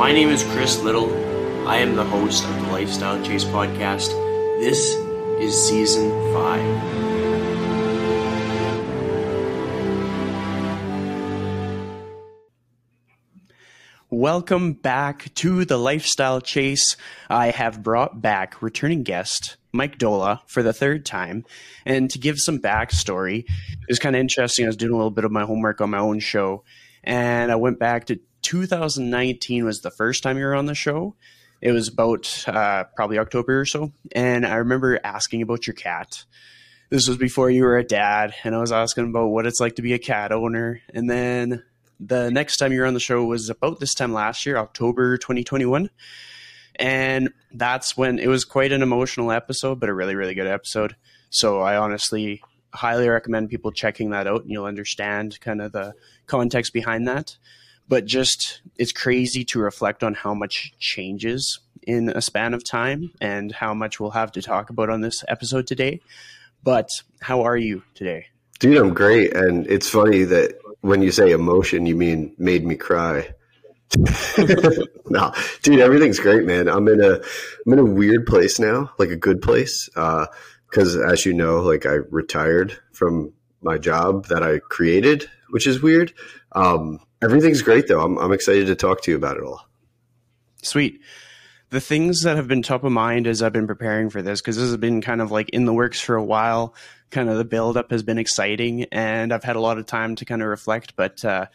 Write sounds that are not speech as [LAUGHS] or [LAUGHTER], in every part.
My name is Chris Liddle. I am the host of the Lifestyle Chase podcast. This is season five. Welcome back to the Lifestyle Chase. I have brought back returning guest Mike Doehla for the third time. And to give some backstory, it was kind of interesting. I was doing a little bit of my homework on my own show, and I went back to 2019 was the first time you were on the show. It was about uh, probably October or so, and I remember asking about your cat. This was before you were a dad, and I was asking about what it's like to be a cat owner. And then the next time you were on the show was about this time last year, October 2021. And that's when it was quite an emotional episode, but a really, really good episode. So I honestly highly recommend people checking that out and you'll understand kind of the context behind that. But just it's crazy to reflect on how much changes in a span of time and how much we'll have to talk about on this episode today. But how are you today? Dude, I'm great. And it's funny that when you say emotion, you mean made me cry. [LAUGHS] no, dude, everything's great, man. I'm in a I'm in a weird place now, like a good place. Uh, because as you know, like I retired from my job that I created, which is weird. Um, everything's great though. I'm I'm excited to talk to you about it all. Sweet. The things that have been top of mind as I've been preparing for this, because this has been kind of like in the works for a while kind of the build up has been exciting and I've had a lot of time to kind of reflect, but uh,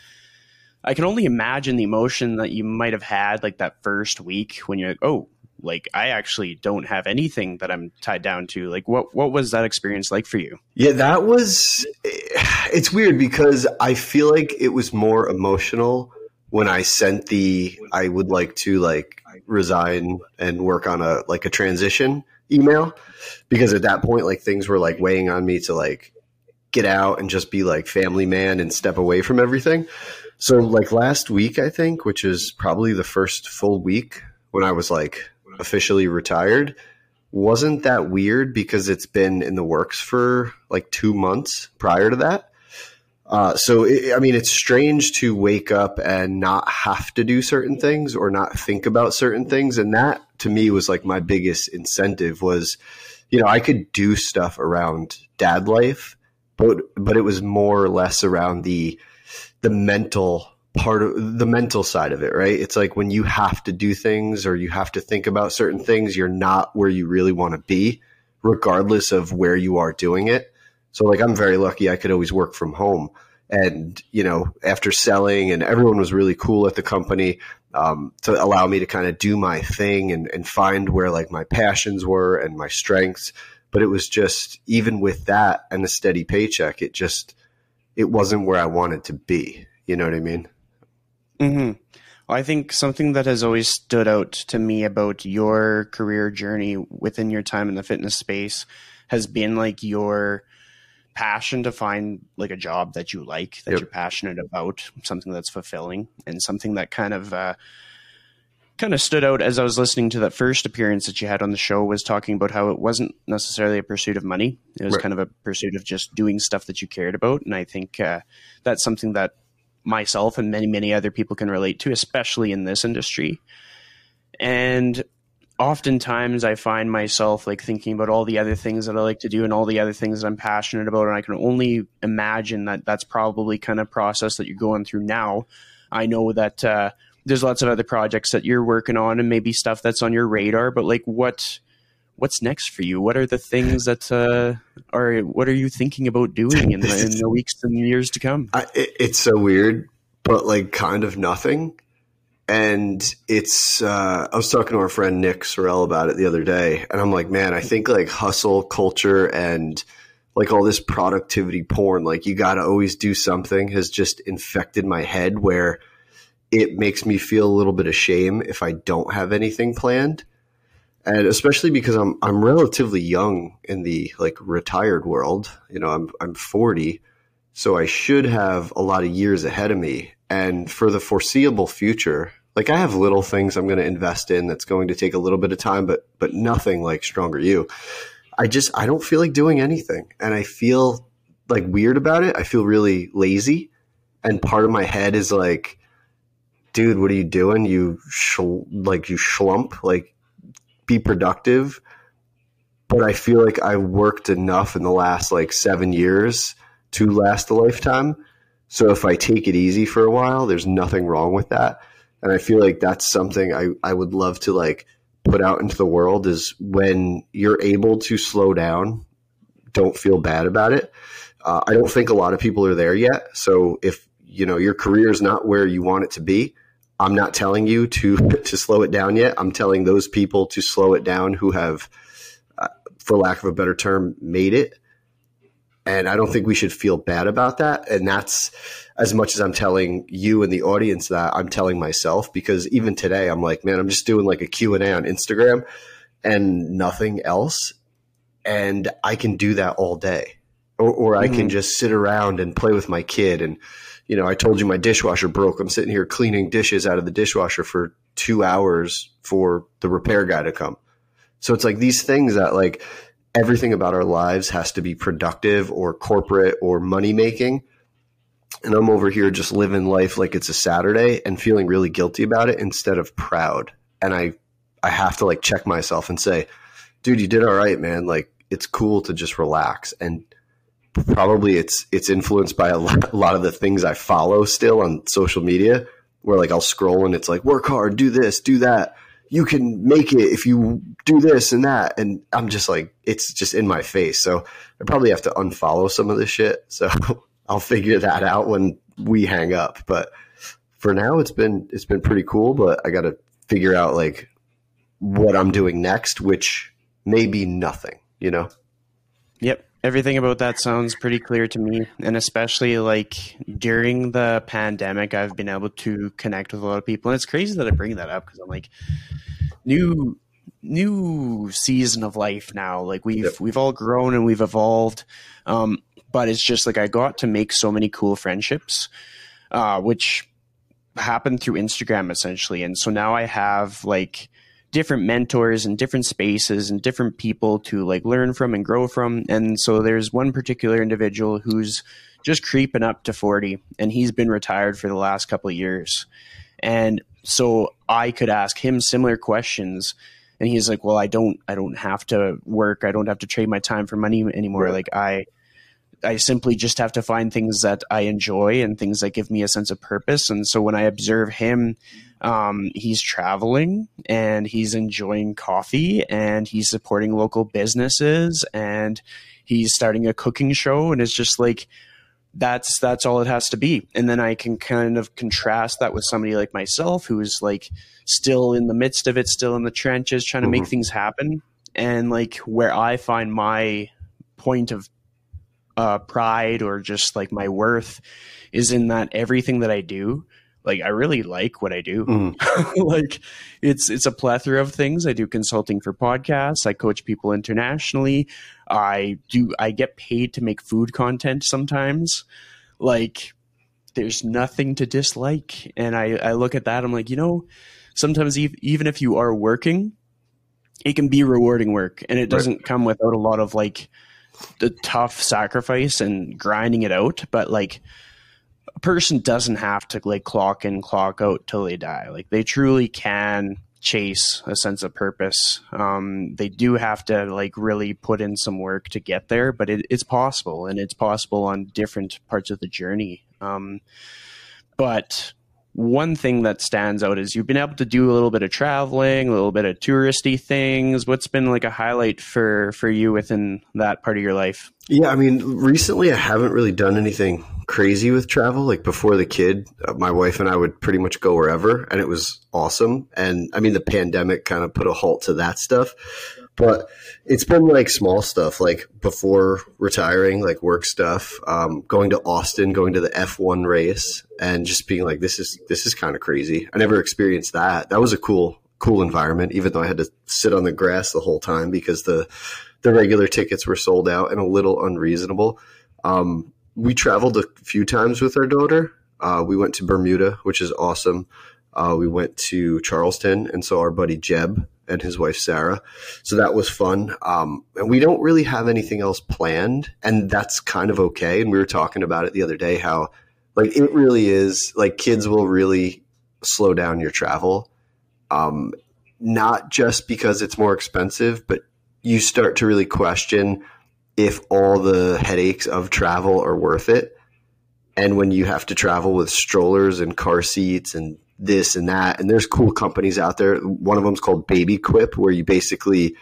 I can only imagine the emotion that you might have had like that first week when you're like, oh, like I actually don't have anything that I'm tied down to. Like what what was that experience like for you? Yeah, that was it's weird because I feel like it was more emotional when I sent the I would like to like resign and work on a like a transition email because at that point like things were like weighing on me to like get out and just be like family man and step away from everything. So like last week I think, which is probably the first full week when I was like officially retired, wasn't that weird because it's been in the works for like 2 months prior to that. Uh, so, it, I mean, it's strange to wake up and not have to do certain things or not think about certain things. And that to me was like my biggest incentive was, you know, I could do stuff around dad life, but, but it was more or less around the, the mental part of the mental side of it, right? It's like when you have to do things or you have to think about certain things, you're not where you really want to be, regardless of where you are doing it. So like I'm very lucky I could always work from home. And, you know, after selling and everyone was really cool at the company um, to allow me to kind of do my thing and, and find where like my passions were and my strengths. But it was just, even with that and a steady paycheck, it just, it wasn't where I wanted to be. You know what I mean? Mm-hmm. Well, I think something that has always stood out to me about your career journey within your time in the fitness space has been like your passion to find like a job that you like, that yep. you're passionate about, something that's fulfilling, and something that kind of uh, kind of stood out as I was listening to that first appearance that you had on the show was talking about how it wasn't necessarily a pursuit of money. It was right. kind of a pursuit of just doing stuff that you cared about, and I think uh, that's something that myself and many many other people can relate to, especially in this industry. And oftentimes I find myself like thinking about all the other things that I like to do and all the other things that I'm passionate about. And I can only imagine that that's probably kind of process that you're going through now. I know that uh, there's lots of other projects that you're working on and maybe stuff that's on your radar, but like what what's next for you? What are the things that uh, are what are you thinking about doing in the, in the weeks and years to come? I, it, it's so weird, but like kind of nothing and it's uh, I was talking to our friend Nick Sorrell about it the other day, and I'm like, man, I think like hustle culture and like all this productivity porn, like you got to always do something, has just infected my head where it makes me feel a little bit of shame if I don't have anything planned, and especially because I'm I'm relatively young in the like retired world. You know, I'm I'm 40, so I should have a lot of years ahead of me, and for the foreseeable future, like I have little things I'm going to invest in that's going to take a little bit of time, but but nothing like Stronger U. I just I don't feel like doing anything, and I feel like weird about it. I feel really lazy, and part of my head is like, dude, what are you doing? You sh- like you schlump, like be productive. But I feel like I've worked enough in the last like seven years to last a lifetime. So if I take it easy for a while, there's nothing wrong with that. And I feel like that's something I, I would love to like put out into the world is when you're able to slow down, don't feel bad about it. Uh, I don't think a lot of people are there yet. So if you know your career is not where you want it to be, I'm not telling you to [LAUGHS] to slow it down yet. I'm telling those people to slow it down who have, uh, for lack of a better term, made it. And I don't think we should feel bad about that. And that's as much as I'm telling you and the audience that I'm telling myself because even today I'm like, man, I'm just doing like a Q&A on Instagram and nothing else. And I can do that all day. Or, or I mm-hmm. can just sit around and play with my kid and you know, I told you my dishwasher broke. I'm sitting here cleaning dishes out of the dishwasher for two hours for the repair guy to come. So it's like these things that like everything about our lives has to be productive or corporate or money making. And I'm over here just living life like it's a Saturday and feeling really guilty about it instead of proud. And I, I have to like check myself and say, dude, you did all right, man. Like it's cool to just relax and probably it's it's influenced by a lot, a lot of the things I follow still on social media where like I'll scroll and it's like work hard, do this, do that. You can make it if you do this and that. And I'm just like, it's just in my face. So I probably have to unfollow some of this shit. [LAUGHS] So I'll figure that out when we hang up. But for now, it's been, it's been pretty cool, but I got to figure out like what I'm doing next, which may be nothing, you know? Yep everything about that sounds pretty clear to me and especially like during the pandemic i've been able to connect with a lot of people and it's crazy that i bring that up because i'm like new new season of life now like we've yep. we've all grown and we've evolved um, but it's just like i got to make so many cool friendships uh, which happened through instagram essentially and so now i have like different mentors and different spaces and different people to like learn from and grow from. And so there's one particular individual who's just creeping up to 40 and he's been retired for the last couple of years. And so I could ask him similar questions and he's like, "Well, I don't I don't have to work. I don't have to trade my time for money anymore. Right. Like I I simply just have to find things that I enjoy and things that give me a sense of purpose. And so when I observe him, um, he's traveling and he's enjoying coffee and he's supporting local businesses and he's starting a cooking show. And it's just like, that's that's all it has to be and then i can kind of contrast that with somebody like myself who's like still in the midst of it still in the trenches trying to mm-hmm. make things happen and like where i find my point of uh, pride or just like my worth is in that everything that I do, like I really like what I do. Mm. [LAUGHS] like it's it's a plethora of things. I do consulting for podcasts. I coach people internationally. I do I get paid to make food content sometimes. Like there's nothing to dislike. And I, I look at that, I'm like, you know, sometimes even if you are working, it can be rewarding work and it doesn't right. come without a lot of like the tough sacrifice and grinding it out, but like a person doesn't have to like clock in, clock out till they die. Like they truly can chase a sense of purpose. Um, they do have to like really put in some work to get there, but it, it's possible, and it's possible on different parts of the journey. Um, but one thing that stands out is you've been able to do a little bit of traveling, a little bit of touristy things. What's been like a highlight for for you within that part of your life? Yeah, I mean, recently I haven't really done anything crazy with travel. Like before the kid, uh, my wife and I would pretty much go wherever, and it was awesome. And I mean, the pandemic kind of put a halt to that stuff. But it's been like small stuff, like before retiring, like work stuff, um, going to Austin, going to the F1 race, and just being like, this is this is kind of crazy. I never experienced that. That was a cool cool environment, even though I had to sit on the grass the whole time because the the regular tickets were sold out and a little unreasonable. Um, we traveled a few times with our daughter. Uh, we went to Bermuda, which is awesome. Uh, we went to Charleston and saw our buddy Jeb and his wife Sarah. So that was fun. Um, and we don't really have anything else planned, and that's kind of okay. And we were talking about it the other day how like it really is like kids will really slow down your travel. Um, not just because it's more expensive, but you start to really question if all the headaches of travel are worth it. And when you have to travel with strollers and car seats and this and that, and there's cool companies out there. One of them's called BabyQuip, where you basically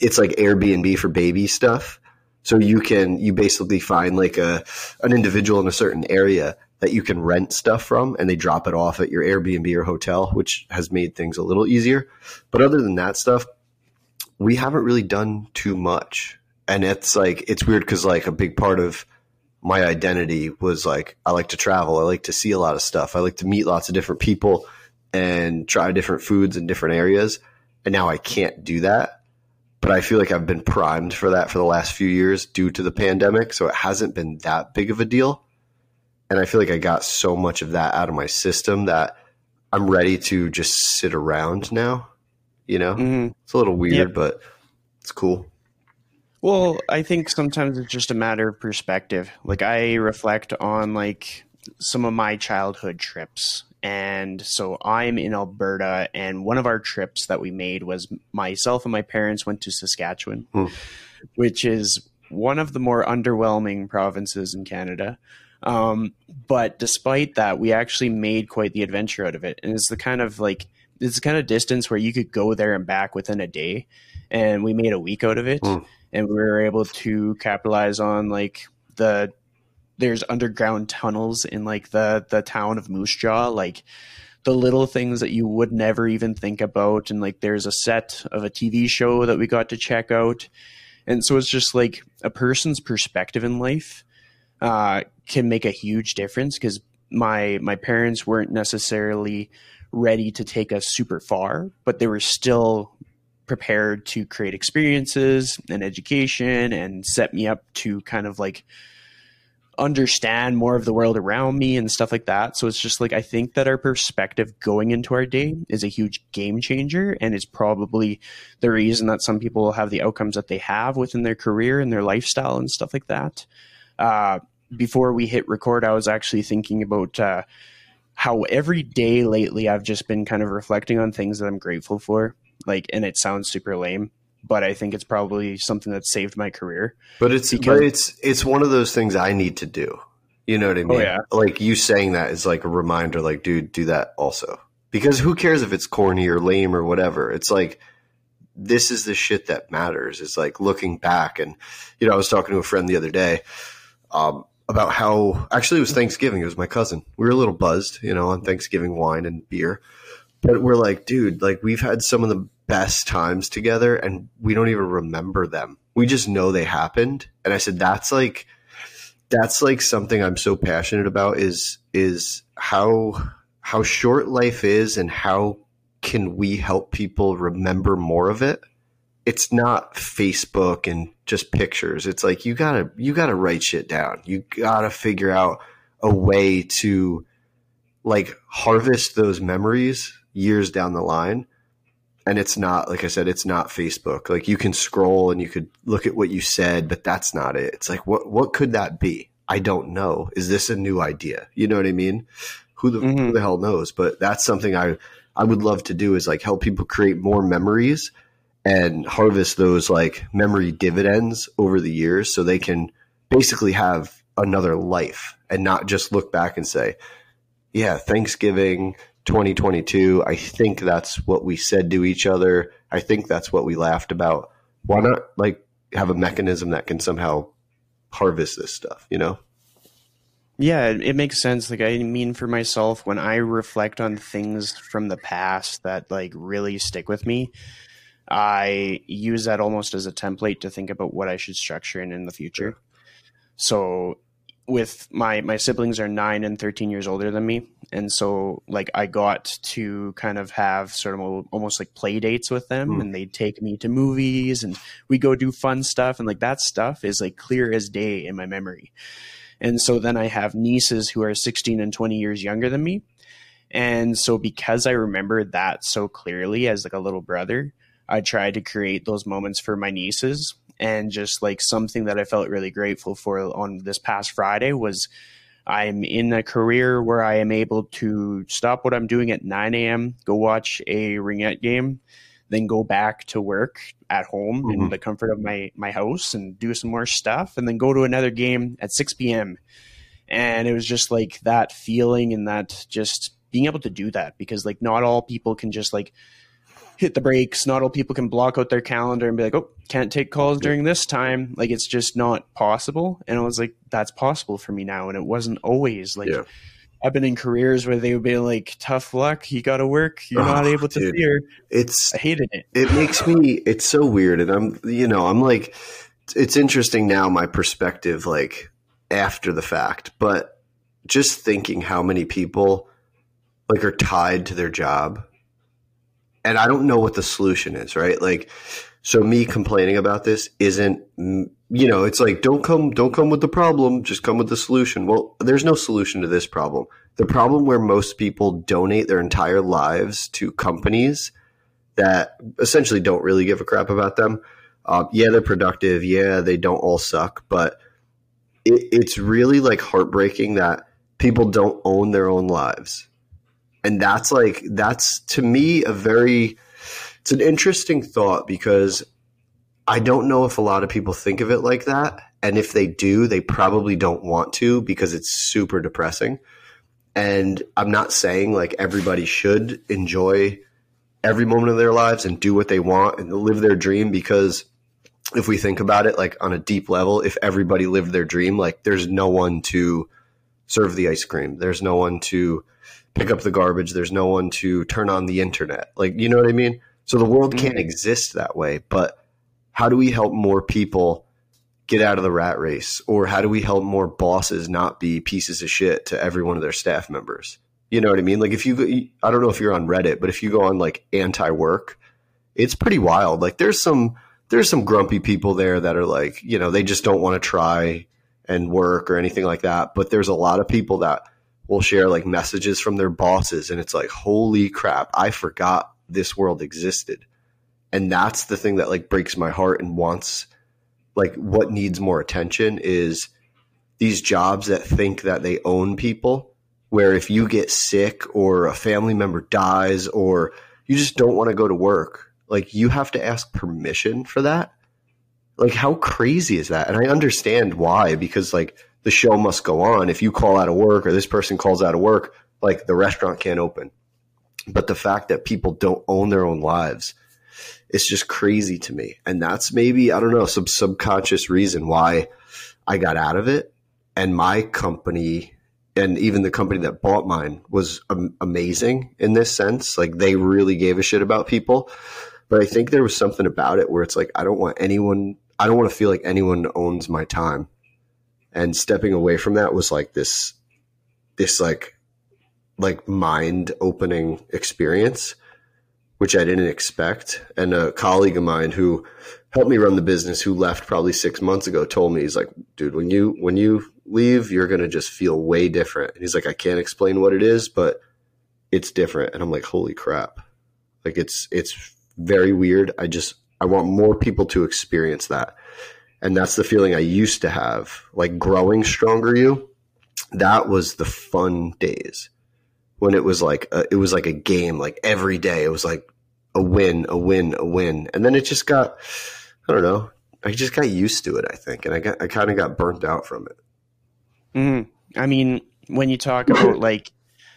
it's like Airbnb for baby stuff. So you can you basically find like a an individual in a certain area that you can rent stuff from and they drop it off at your Airbnb or hotel, which has made things a little easier. But other than that stuff, we haven't really done too much. And it's like it's weird cuz like a big part of my identity was like I like to travel, I like to see a lot of stuff, I like to meet lots of different people and try different foods in different areas. And now I can't do that but I feel like I've been primed for that for the last few years due to the pandemic. So it hasn't been that big of a deal. And I feel like I got so much of that out of my system that I'm ready to just sit around now. You know, mm-hmm. it's a little weird, yep. but it's cool. Well, I think sometimes it's just a matter of perspective. Like I reflect on like some of my childhood trips and so I'm in Alberta, and one of our trips that we made was myself and my parents went to Saskatchewan, hmm. which is one of the more underwhelming provinces in Canada. Um, but despite that, we actually made quite the adventure out of it, and it's the kind of like it's the kind of distance where you could go there and back within a day, and we made a week out of it, hmm. And we were able to capitalize on like the there's underground tunnels in like the the town of Moose Jaw, like the little things that you would never even think about. And like there's a set of a TV show that we got to check out. And so it's just like a person's perspective in life uh, can make a huge difference because my my parents weren't necessarily ready to take us super far, but they were still prepared to create experiences and education and set me up to kind of like understand more of the world around me and stuff like that. So it's just like I think that our perspective going into our day is a huge game changer and is probably the reason that some people have the outcomes that they have within their career and their lifestyle and stuff like that. Uh, before we hit record, I was actually thinking about uh, how every day lately I've just been kind of reflecting on things that I'm grateful for. Like, and it sounds super lame, but I think it's probably something that saved my career. But it's because, but it's it's one of those things I need to do. You know what I oh, mean? Oh, yeah. Like you saying that is like a reminder. Like, dude, do that also. Because who cares if it's corny or lame or whatever? It's like this is the shit that matters. It's like looking back and you know I was talking to a friend the other day um, about how actually it was Thanksgiving. It was my cousin. We were a little buzzed, you know, on Thanksgiving wine and beer. But we're like, dude, like we've had some of the best times together and we don't even remember them. We just know they happened. And I said, that's like, that's like something I'm so passionate about is, is how, how short life is and how can we help people remember more of it? It's not Facebook and just pictures. It's like you gotta you gotta write shit down. You gotta figure out a way to like harvest those memories years down the line and it's not like I said, it's not Facebook. Like you can scroll and you could look at what you said, but that's not it. It's like what what could that be? I don't know. Is this a new idea? You know what I mean? Who the, mm-hmm. who the hell knows? But that's something I I would love to do is like help people create more memories and harvest those like memory dividends over the years so they can basically have another life and not just look back and say, yeah, Thanksgiving 2022. I think that's what we said to each other. I think that's what we laughed about. Why not like have a mechanism that can somehow harvest this stuff, you know? Yeah, it, makes sense. Like I mean for myself when I reflect on things from the past that like really stick with me, I use that almost as a template to think about what I should structure in in the future. So with my my siblings are 9 and 13 years older than me. And so like i got to kind of have sort of almost like play dates with them mm. and they'd take me to movies and we go do fun stuff. And like that stuff is like clear as day in my memory. And so then i have nieces who are 16 and 20 years younger than me. And so because i remember that so clearly as like a little brother i tried to create those moments for my nieces and just like something that I felt really grateful for on this past Friday was I'm in a career where I am able to stop what I'm doing at 9 a.m., go watch a ringette game, then go back to work at home mm-hmm. in the comfort of my, my house and do some more stuff, and then go to another game at 6 p.m. And it was just like that feeling and that just being able to do that because like not all people can just like hit the brakes. Not all people can block out their calendar and be like, oh, can't take calls during this time. Like it's just not possible. And I was like, that's possible for me now. And it wasn't always like. Yeah. I've been in careers where they would be like, "Tough luck, you got to work. You're oh, not able to dude, steer." It's I hated it. It makes me. It's so weird, and I'm, you know, I'm like, it's interesting now my perspective, like after the fact, but just thinking how many people like are tied to their job and I don't know what the solution is, right? Like, so me complaining about this isn't, you know, it's like don't come, don't come with the problem, just come with the solution. Well, there's no solution to this problem. The problem where most people donate their entire lives to companies that essentially don't really give a crap about them. Uh, yeah, they're productive. Yeah, they don't all suck, but it, it's really like heartbreaking that people don't own their own lives and that's like that's to me a very it's an interesting thought because I don't know if a lot of people think of it like that. And if they do, they probably don't want to because it's super depressing. And I'm not saying like everybody should enjoy every moment of their lives and do what they want and live their dream because if we think about it like on a deep level, if everybody lived their dream, like there's no one to serve the ice cream. There's no one to pick up the garbage. There's no one to turn on the internet. Like, you know what I mean? So the world can't mm-hmm. exist that way. But how do we help more people get out of the rat race? Or how do we help more bosses not be pieces of shit to every one of their staff members? You know what I mean? Like, if you, I don't know if you're on Reddit, but if you go on like anti work, it's pretty wild. Like, there's some, there's some grumpy people there that are like, you know, they just don't want to try and work or anything like that. But there's a lot of people that will share like messages from their bosses and it's like holy crap i forgot this world existed. And that's the thing that like breaks my heart and wants like what needs more attention is these jobs that think that they own people where if you get sick or a family member dies or you just don't want to go to work like you have to ask permission for that. Like how crazy is that? And i understand why because like the show must go on. If you call out of work or this person calls out of work, like the restaurant can't open. But the fact that people don't own their own lives, it's just crazy to me. And that's maybe, I don't know, some subconscious reason why I got out of it. And my company and even the company that bought mine was amazing in this sense. Like they really gave a shit about people. But I think there was something about it where it's like, I don't want anyone, I don't want to feel like anyone owns my time and stepping away from that was like this this like like mind opening experience which I didn't expect. And a colleague of mine who helped me run the business who left probably 6 months ago told me he's like dude when you when you leave you're going to just feel way different. And he's like I can't explain what it is but it's different. And I'm like holy crap. Like it's it's very weird. I just I want more people to experience that and that's the feeling I used to have. Like growing Stronger U. That was the fun days when it was like a, it was like a game. Like every day, it was like a win, a win, a win, and then it just got. I don't know. I just got used to it. I think, and I got I kind of got burnt out from it. Mm, I mean, when you talk about like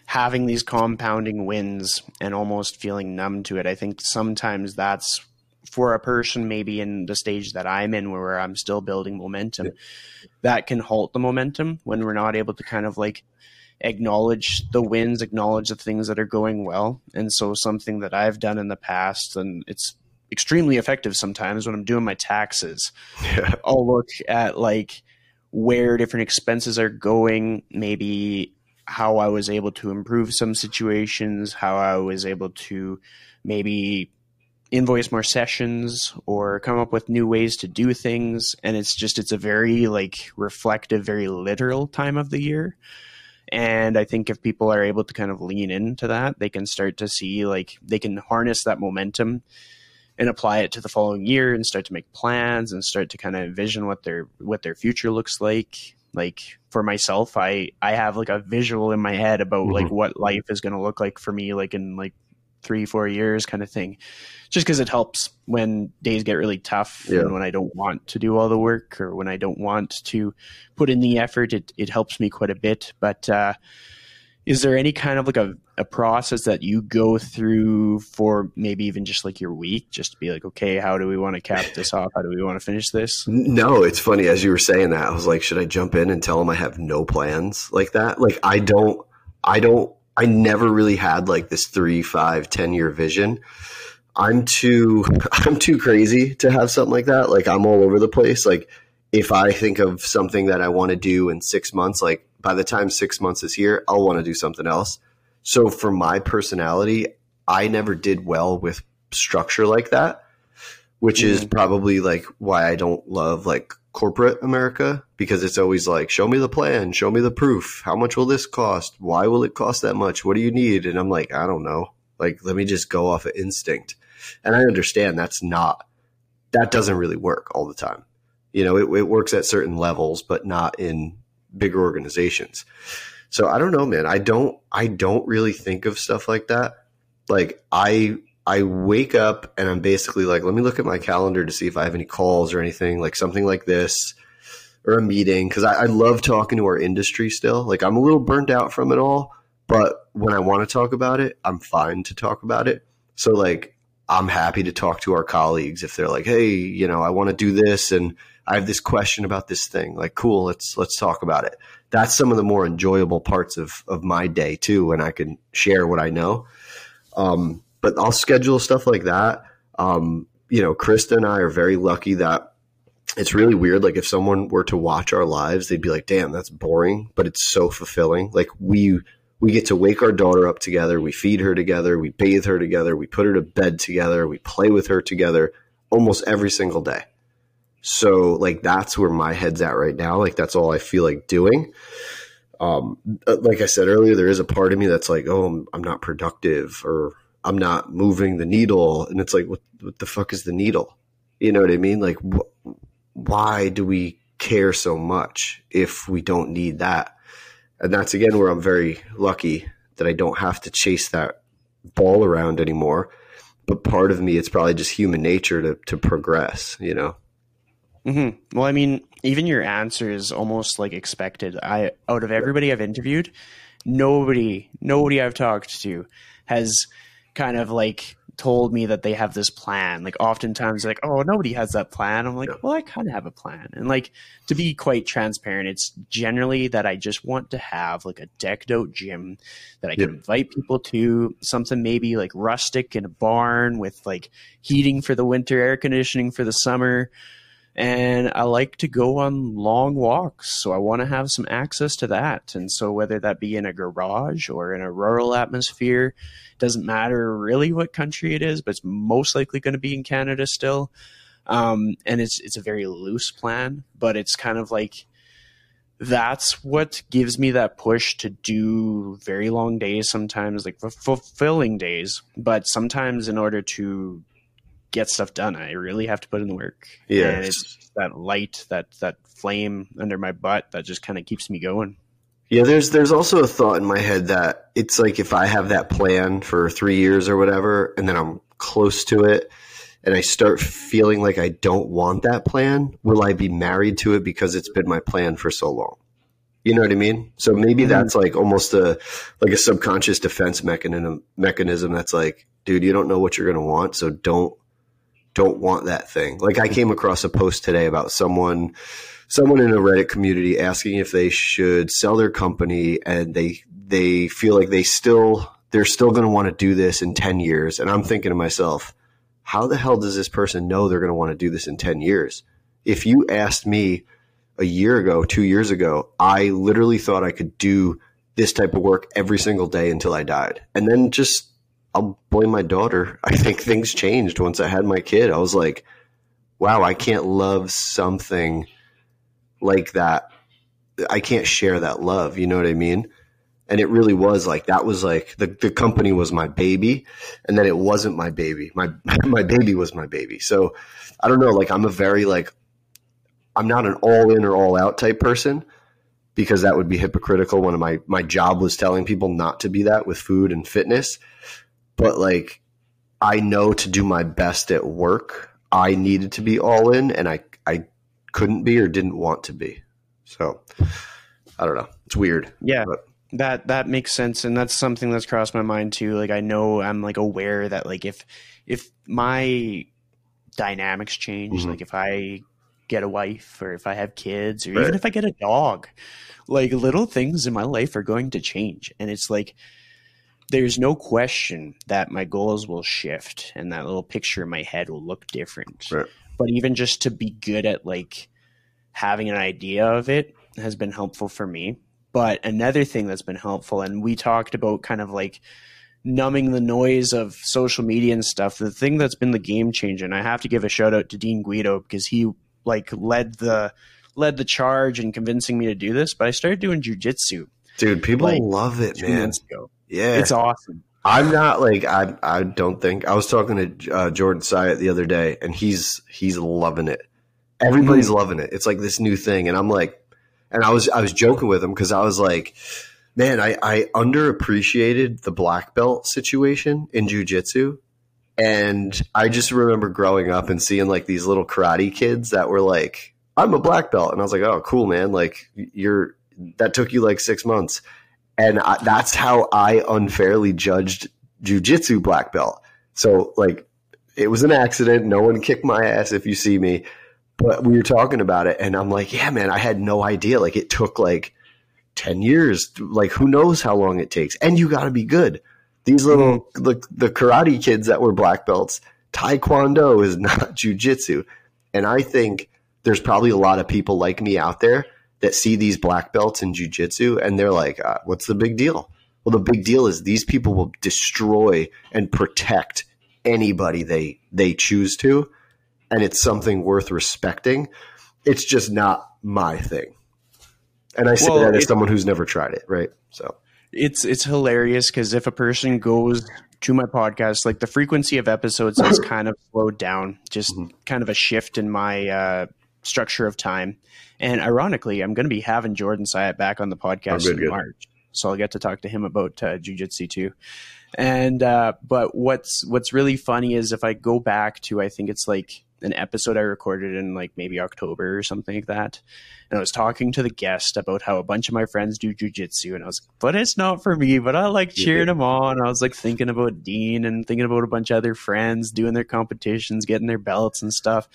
having these compounding wins and almost feeling numb to it, I think sometimes that's for a person maybe in the stage that I'm in where I'm still building momentum, yeah. that can halt the momentum when we're not able to kind of like acknowledge the wins, acknowledge the things that are going well. And so something that I've done in the past and it's extremely effective sometimes when I'm doing my taxes. Yeah. [LAUGHS] I'll look at like where different expenses are going, maybe how I was able to improve some situations, how I was able to maybe invoice more sessions or come up with new ways to do things and it's just it's a very like reflective very literal time of the year and i think if people are able to kind of lean into that they can start to see like they can harness that momentum and apply it to the following year and start to make plans and start to kind of envision what their what their future looks like Like for myself, I I have like a visual in my head about Mm-hmm. like what life is going to look like for me, like in like three four years, kind of thing. Just because it helps when days get really tough Yeah. and when I don't want to do all the work or when I don't want to put in the effort. It it helps me quite a bit. But uh, is there any kind of like a, a process that you go through for maybe even just like your week just to be like okay how do we want to cap this off how do we want to finish this No, it's funny as you were saying that. I was like, should I jump in and tell them I have no plans like that? Like, I don't, I don't, I never really had like this three, five, ten year vision. I'm too, [LAUGHS] I'm too crazy to have something like that. Like, I'm all over the place. Like, if I think of something that I want to do in six months, like by the time six months is here, I'll want to do something else. So for my personality, I never did well with structure like that which is mm-hmm. probably like why I don't love like corporate America because it's always like, show me the plan, show me the proof. How much will this cost? Why will it cost that much? What do you need? And I'm like, I don't know. Like, let me just go off of instinct. And I understand that's not, that doesn't really work all the time. You know, it, it works at certain levels, but not in bigger organizations. So I don't know, man. I don't, I don't really think of stuff like that. Like I, I wake up and I'm basically like, let me look at my calendar to see if I have any calls or anything, like something like this or a meeting. Cause I, I love talking to our industry still. Like I'm a little burnt out from it all, but when I want to talk about it, I'm fine to talk about it. So like, I'm happy to talk to our colleagues if they're like, Hey, you know, I want to do this and I have this question about this thing. Like, cool, let's, let's talk about it. That's some of the more enjoyable parts of, of my day too, when I can share what I know. Um, but I'll schedule stuff like that. Um, you know, Krista and I are very lucky that it's really weird. Like if someone were to watch our lives, they'd be like, damn, that's boring, but it's so fulfilling. Like we, we get to wake our daughter up together. We feed her together. We bathe her together. We put her to bed together. We play with her together almost every single day. So like that's where my head's at right now. Like that's all I feel like doing. Um, uh, like I said earlier, there is a part of me that's like, oh, I'm, I'm not productive or I'm not moving the needle. And it's like, what, what the fuck is the needle? You know what I mean? Like, wh- why do we care so much if we don't need that? And that's again where I'm very lucky that I don't have to chase that ball around anymore. But part of me, it's probably just human nature to, to progress, you know? hmm Well, I mean, even your answer is almost like expected. I out of everybody I've interviewed, nobody, nobody I've talked to has kind of like told me that they have this plan. Like oftentimes, like, oh, nobody has that plan. I'm like, well, I kind of have a plan. And like to be quite transparent, it's generally that I just want to have like a decked out gym that I can invite people to. Something maybe like rustic in a barn with like heating for the winter, air conditioning for the summer and I like to go on long walks. So I want to have some access to that. And so whether that be in a garage or in a rural atmosphere, doesn't matter really what country it is, but it's most likely going to be in Canada still. Um, and it's it's a very loose plan, but it's kind of like that's what gives me that push to do very long days sometimes like fulfilling days but sometimes in order to get stuff done i really have to put in the work Yeah. and it's that light that that flame under my butt that just kind of keeps me going Yeah, there's there's also a thought in my head that it's like if I have that plan for three years or whatever, and then I'm close to it, and I start feeling like I don't want that plan, will I be married to it because it's been my plan for so long? You know what I mean? So maybe Mhm. that's like almost a like a subconscious defense mechanism mechanism that's like, dude, you don't know what you're gonna want, so don't don't want that thing. Like I came across a post today about someone someone in a Reddit community asking if they should sell their company and they they feel like they still they're still going to want to do this in 10 years. And I'm thinking to myself how the hell does this person know they're going to want to do this in 10 years? If you asked me a year ago 2 years ago I literally thought I could do this type of work every single day until I died. And then just I'll blame my daughter [LAUGHS] I think things changed once I had my kid I was like wow I can't love something like that I can't share that love, you know what I mean? And it really was like that was like the, the company was my baby and then it wasn't my baby. My [LAUGHS] my baby was my baby. So I don't know, like I'm a very like I'm not an all in or all out type person. because that would be hypocritical when my my job was telling people not to be that with food and fitness. But like I know to do my best at work, I needed to be all in and I I couldn't be or didn't want to be. So I don't know. It's weird. Yeah. But. That that makes sense and that's something that's crossed my mind too. Like I know I'm like aware that like if if my dynamics change, mm-hmm. like if I get a wife or if I have kids or right. even if I get a dog, like little things in my life are going to change. And it's like there's no question that my goals will shift and that little picture in my head will look different. Right. But even just to be good at like having an idea of it has been helpful for me. But another thing that's been helpful, and we talked about kind of like numbing the noise of social media and stuff. The thing that's been the game changer, and I have to give a shout out to Dean Guido because he like led the led the charge in convincing me to do this. But I started doing jujitsu. Dude, people like, love it, man. Yeah, it's awesome. I'm not like I. I don't think I was talking to uh, Jordan Syatt the other day, and he's he's loving it. Everybody's mm-hmm. loving it. It's like this new thing, and I'm like, and I was I was joking with him because I was like, man, I, I underappreciated the black belt situation in jujitsu. And I just remember growing up and seeing like these little karate kids that were like, I'm a black belt. And I was like, oh, cool, man. Like, you're, that took you like six months. And I, that's how I unfairly judged jujitsu black belt. So, like, it was an accident. No one kicked my ass if you see me but we were talking about it and I'm like, yeah, man, I had no idea. Like it took like 10 years. Like who knows how long it takes. And you got to be good. These little, mm-hmm. the, the karate kids that were black belts, taekwondo is [LAUGHS] not jujitsu. And I think there's probably a lot of people like me out there that see these black belts in jujitsu and they're like, uh, what's the big deal? Well, the big deal is these people will destroy and protect anybody they they choose to and it's something worth respecting. It's just not my thing. And I say well, that as someone who's never tried it, right? So it's it's hilarious because if a person goes to my podcast, like the frequency of episodes has [COUGHS] kind of slowed down, just mm-hmm. kind of a shift in my uh, structure of time. And ironically, I'm going to be having Jordan Syatt back on the podcast oh, good, in good. March, so I'll get to talk to him about uh, jujitsu too. And uh, but what's what's really funny is if I go back to I think it's like an episode I recorded in like maybe October or something like that. And I was talking to the guest about how a bunch of my friends do jujitsu, and I was like, but it's not for me, but I like cheering them on. I was like thinking about Dean and thinking about a bunch of other friends doing their competitions, getting their belts and stuff.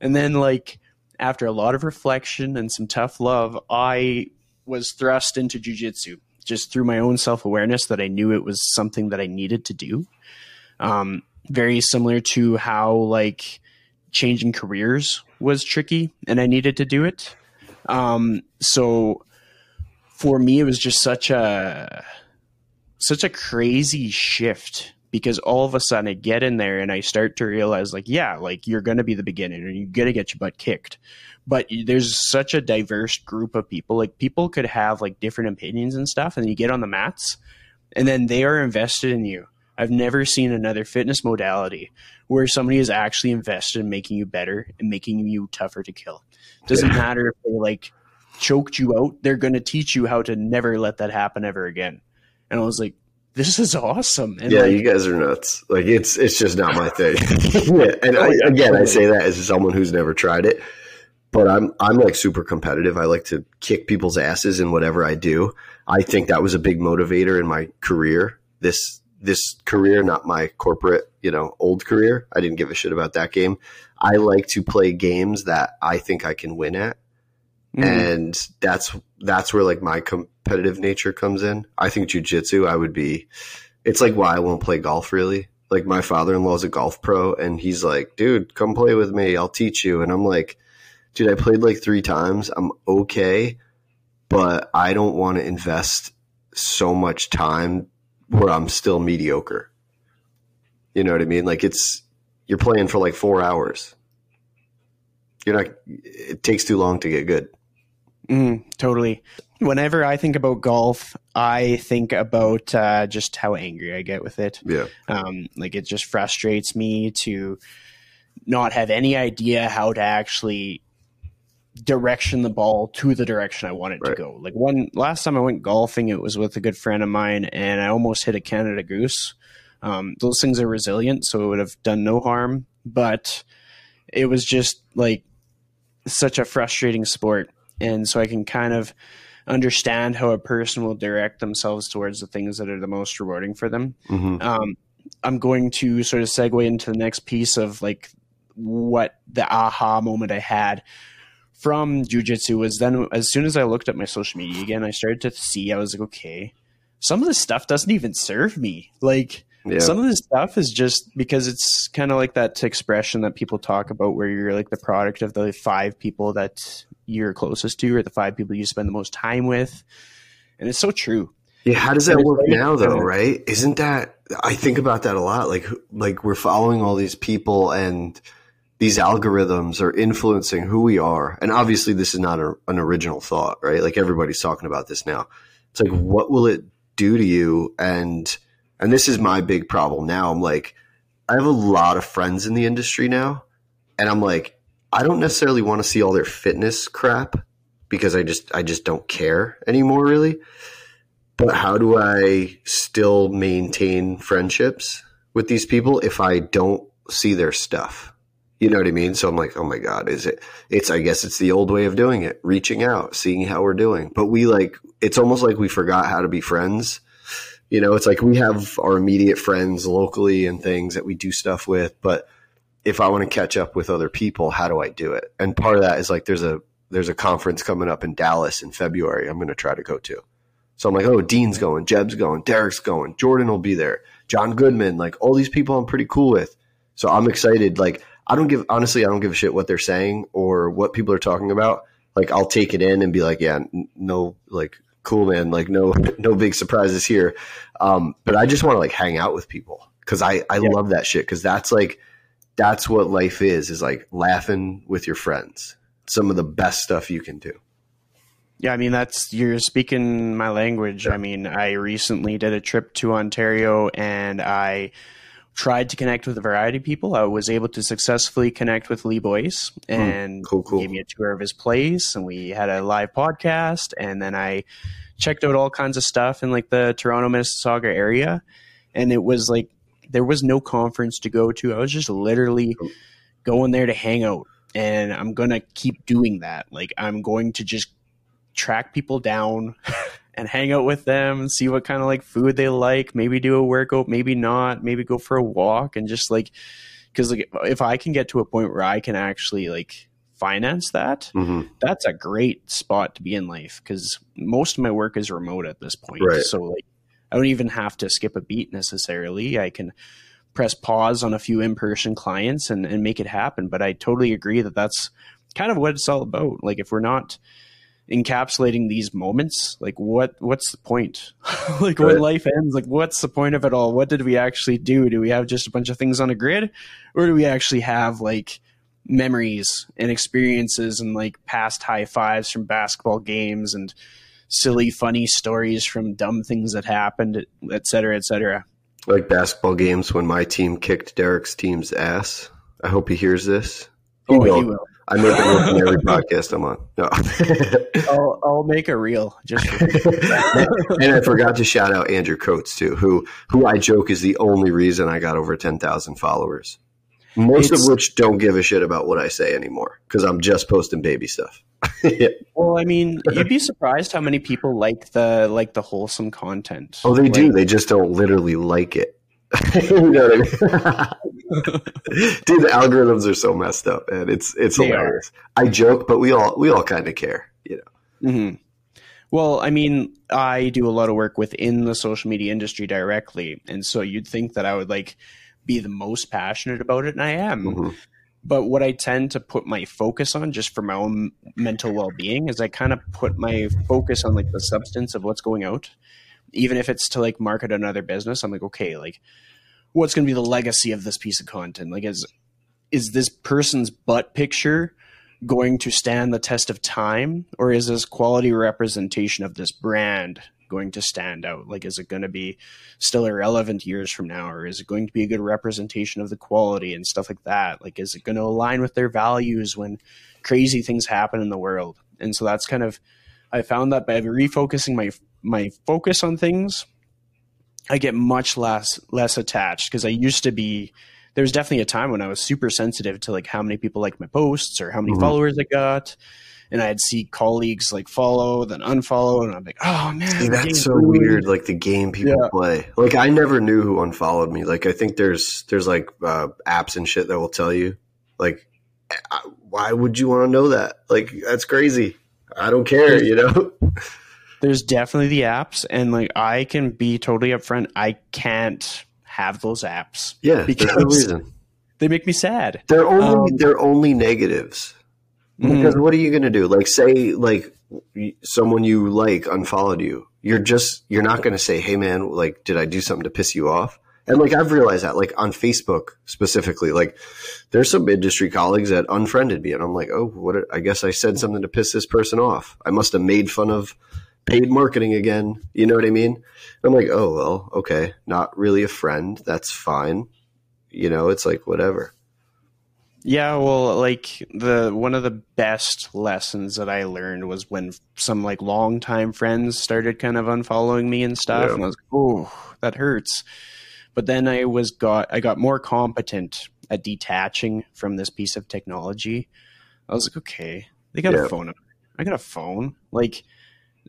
And then, like, after a lot of reflection and some tough love, I was thrust into jujitsu just through my own self awareness that I knew it was something that I needed to do. Um, very similar to how, like, changing careers was tricky and I needed to do it. Um, so for me, it was just such a such a crazy shift because all of a sudden I get in there and I start to realize like, yeah, like you're going to be the beginner and you're going to get your butt kicked. But there's such a diverse group of people. Like people could have like different opinions and stuff. And you get on the mats and then they are invested in you. I've never seen another fitness modality where somebody is actually invested in making you better and making you tougher to kill. Doesn't [LAUGHS] matter if they like choked you out, they're going to teach you how to never let that happen ever again. And I was like, this is awesome. And yeah, like, you guys are nuts. Like it's it's just not my thing. [LAUGHS] [LAUGHS] yeah. And oh, I, again. I say that as someone who's never tried it. But I'm I'm like super competitive. I like to kick people's asses in whatever I do. I think that was a big motivator in my career. This this career, not my corporate, you know, old career. I didn't give a shit about that game. I like to play games that I think I can win at. Mm. And that's that's where like my competitive nature comes in. I think jujitsu, I would be it's like why I won't play golf really. Like my father in law is a golf pro and he's like, dude, come play with me. I'll teach you. And I'm like, dude, I played like three times. I'm okay, but I don't want to invest so much time where I'm still mediocre. You know what I mean? Like it's you're playing for like four hours. You're not. It takes too long to get good. Mm, totally. Whenever I think about golf, I think about uh, just how angry I get with it. Yeah. Um, like it just frustrates me to not have any idea how to actually direction the ball to the direction I want it Right. to go. Like one last time I went golfing, it was with a good friend of mine, and I almost hit a Canada Goose. Um, those things are resilient, so it would have done no harm, but it was just like such a frustrating sport, and so I can kind of understand how a person will direct themselves towards the things that are the most rewarding for them hmm um, I'm going to sort of segue into the next piece of like what the aha moment I had from jujitsu was then as soon as I looked at my social media again, I started to see I was like, okay, some of this stuff doesn't even serve me. Like Yeah. some of this stuff is just because it's kind of like that expression that people talk about where you're like the product of the five people that you're closest to or the five people you spend the most time with. And it's so true. Yeah, how does that And work now though, right? Isn't that I think about that a lot like like we're following all these people and these algorithms are influencing who we are. And obviously this is not a, an original thought, right? Like everybody's talking about this now. It's like what will it do to you and and this is my big problem now. I'm like I have a lot of friends in the industry now and I'm like I don't necessarily want to see all their fitness crap because I just I just don't care anymore really but how do I still maintain friendships with these people if I don't see their stuff? You know what I mean? So I'm like, oh my God, is it? It's, I guess it's the old way of doing it, reaching out, seeing how we're doing. But we like, it's almost like we forgot how to be friends. You know, it's like we have our immediate friends locally and things that we do stuff with. But if I want to catch up with other people, how do I do it? And part of that is like, there's a, there's a conference coming up in Dallas in February. I'm going to try to go to. So I'm like, oh, Dean's going, Jeb's going, Derek's going, Jordan will be there, Jon Goodman, like all these people I'm pretty cool with. So I'm excited. Like, I don't give, honestly, I don't give a shit what they're saying or what people are talking about. Like, I'll take it in and be like, yeah, no, like, cool, man. Like, no, [LAUGHS] no big surprises here. Um, but I just want to like hang out with people because I, I Yeah. love that shit because that's like, that's what life is, is like laughing with your friends. Some of the best stuff you can do. Yeah, I mean that's you're speaking my language. I mean, I recently did a trip to Ontario and I tried to connect with a variety of people. I was able to successfully connect with Lee Boyce hmm, and cool, cool. gave me a tour of his place and we had a live podcast and then I checked out all kinds of stuff in like the Toronto Mississauga area and it was like there was no conference to go to. I was just literally going there to hang out and I'm going to keep doing that. Like I'm going to just track people down [LAUGHS] and hang out with them and see what kind of like food they like maybe do a workout maybe not maybe go for a walk and just like because like if i can get to a point where i can actually like finance that hmm that's a great spot to be in life because most of my work is remote at this point Right. so like i don't even have to skip a beat necessarily. I can press pause on a few in-person clients and, and make it happen. But i totally agree that that's kind of what it's all about. Like if we're not encapsulating these moments like what what's the point? [LAUGHS] Like when life ends like what's the point of it all? What did we actually do? Do we have just a bunch of things on a grid? Or do we actually have like memories and experiences and like past high fives from basketball games and silly funny stories from dumb things that happened et cetera et cetera like basketball games when my team kicked Derek's team's ass. I hope he hears this. He oh will. you will I make it work in every [LAUGHS] podcast I'm on. No. I'll, I'll make a reel just [LAUGHS] and I forgot to shout out Andrew Coates too, who who I joke is the only reason I got over ten thousand followers. Most of which don't give a shit about what I say anymore because I'm just posting baby stuff. [LAUGHS] Well, I mean, you'd be [LAUGHS] surprised how many people like the like the wholesome content. Oh, they Like, do. They just don't literally like it. [LAUGHS] you know what I mean? Dude, the algorithms are so messed up, man. It's it's They are. hilarious. I joke, but we all we all kind of care. You know. Mm-hmm. Well, I mean, I do a lot of work within the social media industry directly, and so you'd think that I would like be the most passionate about it, and I am. Mhm. But what I tend to put my focus on, just for my own mental well being, is I kind of put my focus on like the substance of what's going out. Even if it's to like market another business, I'm like, okay, like what's going to be the legacy of this piece of content? Like, is is this person's butt picture going to stand the test of time, or is this quality representation of this brand going to stand out? Like, is it going to be still irrelevant years from now, or is it going to be a good representation of the quality and stuff like that? Like, is it going to align with their values when crazy things happen in the world? And so that's kind of, I found that by refocusing my my focus on things, I get much less less attached because I used to be. There was definitely a time when I was super sensitive to like how many people like my posts or how many mm-hmm. followers I got and I'd see colleagues like follow, then unfollow, and I'm like, oh man, See, that's so weird. Like the game people yeah. play. Like I never knew who unfollowed me. Like I think there's there's like uh, apps and shit that will tell you. Like, I, why would you want to know that? Like that's crazy. I don't care. You know. [LAUGHS] there's definitely the apps, and like I can be totally upfront. I can't have those apps. Yeah, because no reason. They make me sad. They're only um, they're only negatives. Because mm-hmm. what are you going to do? Like, say, like someone you like unfollowed you. You're just you're not going to say, "Hey, man, like, did I do something to piss you off?" And like I've realized that, like on Facebook specifically, like there's some industry colleagues that unfriended me, and I'm like, "Oh, what? I guess I said something to piss this person off. I must have made fun of paid marketing again." You know what I mean? I'm like, "Oh, well, okay, not really a friend. That's fine." You know, it's like whatever. Yeah, well, like the one of the best lessons that I learned was when some like longtime friends started kind of unfollowing me and stuff, yeah. and I was like, oh, that hurts. But then I was got I got more competent at detaching from this piece of technology. I was like, okay, they got yeah. a phone. I got a phone. Like,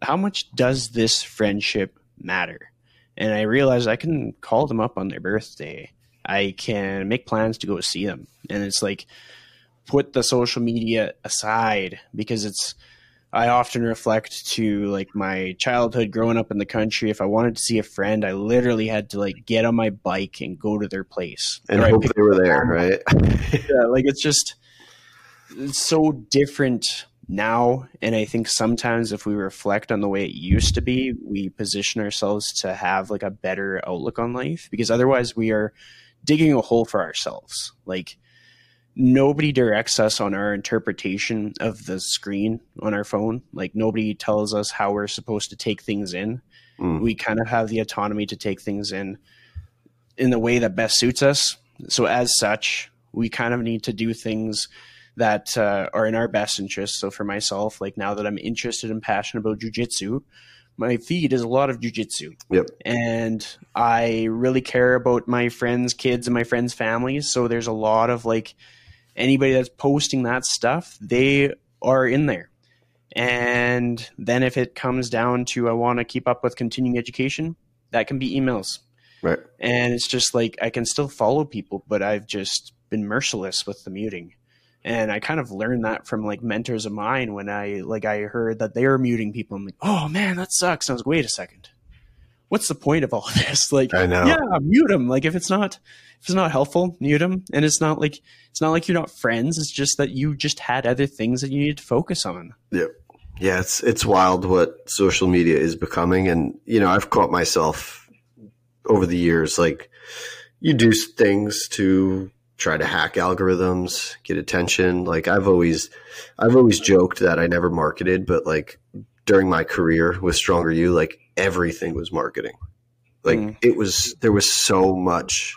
how much does this friendship matter? And I realized I can call them up on their birthday I can make plans to go see them. And it's like put the social media aside because it's I often reflect to like my childhood growing up in the country. If I wanted to see a friend, I literally had to like get on my bike and go to their place. And hope they were there, right? [LAUGHS] yeah, like it's just it's so different now. And I think sometimes if we reflect on the way it used to be, we position ourselves to have like a better outlook on life because otherwise we are digging a hole for ourselves. Like nobody directs us on our interpretation of the screen on our phone. Like nobody tells us how we're supposed to take things in. Mm. We kind of have the autonomy to take things in in the way that best suits us. So as such, we kind of need to do things that uh, are in our best interest. So for myself, like now that I'm interested and passionate about jujitsu, my feed is a lot of jujitsu. Yep. And I really care about my friends' kids and my friends' families. So there's a lot of like anybody that's posting that stuff, they are in there. And then if it comes down to I want to keep up with continuing education, that can be emails. Right. And it's just like I can still follow people, but I've just been merciless with the muting and I kind of learned that from like mentors of mine when I like I heard that they were muting people. I'm like, oh man, that sucks. I was like, wait a second, what's the point of all [LAUGHS] this? Like, I know, yeah, mute them. Like if it's not if it's not helpful, mute them. And it's not like it's not like you're not friends. It's just that you just had other things that you needed to focus on. Yeah, yeah. It's it's wild what social media is becoming, and you know I've caught myself over the years like you do things to try to hack algorithms, get attention. Like I've always, I've always joked that I never marketed, but like during my career with Stronger U, like everything was marketing. Like mm. it was, there was so much,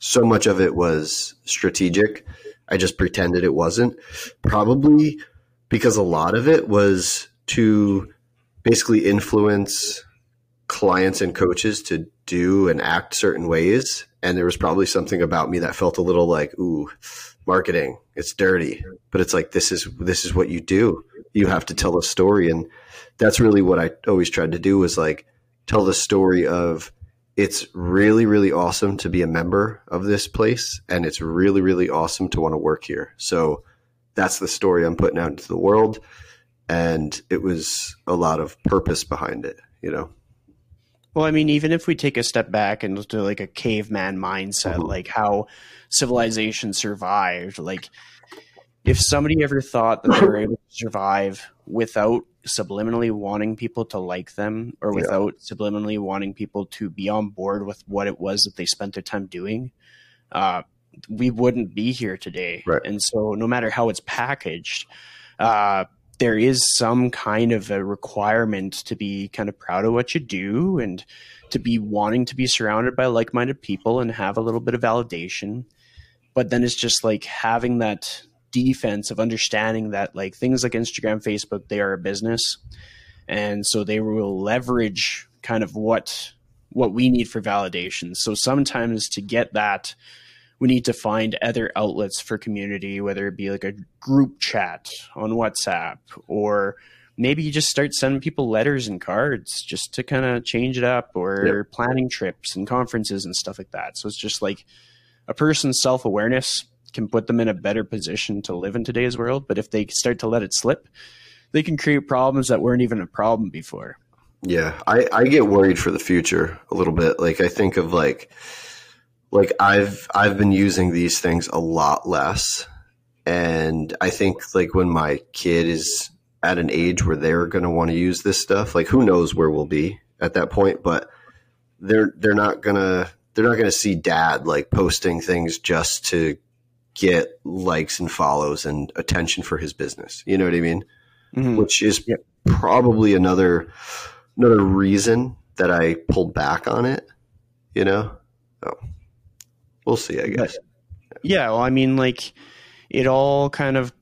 so much of it was strategic. I just pretended it wasn't. Probably because a lot of it was to basically influence clients and coaches to do and act certain ways. And there was probably something about me that felt a little like ooh marketing it's dirty. But it's like this is this is what you do. You have to tell a story. And that's really what i always tried to do was like tell the story of it's really really awesome to be a member of this place and it's really really awesome to want to work here. So that's the story i'm putting out into the world. And it was a lot of purpose behind it you know well, I mean, even if we take a step back and do like a caveman mindset, mm-hmm. like how civilization survived, like if somebody ever thought that they were able to survive without subliminally wanting people to like them or without yeah. subliminally wanting people to be on board with what it was that they spent their time doing, uh, we wouldn't be here today. Right. And so, no matter how it's packaged, uh, there is some kind of a requirement to be kind of proud of what you do and to be wanting to be surrounded by like-minded people and have a little bit of validation but then it's just like having that defense of understanding that like things like Instagram, Facebook, they are a business. And so they will leverage kind of what what we need for validation. So sometimes to get that, we need to find other outlets for community, whether it be like a group chat on WhatsApp or maybe you just start sending people letters and cards just to kind of change it up or yep. planning trips and conferences and stuff like that. So it's just like a person's self awareness can put them in a better position to live in today's world. But if they start to let it slip, they can create problems that weren't even a problem before. Yeah, I, I get worried for the future a little bit. Like I think of like like I've I've been using these things a lot less. And I think like when my kid is at an age where they're gonna want to use this stuff, like who knows where we'll be at that point, but they're they're not gonna they're not gonna see dad like posting things just to get likes and follows and attention for his business. You know what I mean? Mm-hmm. Which is yep. probably another another reason that I pulled back on it. You know, so we'll see. I guess. But, yeah. Well, I mean, like it all kind of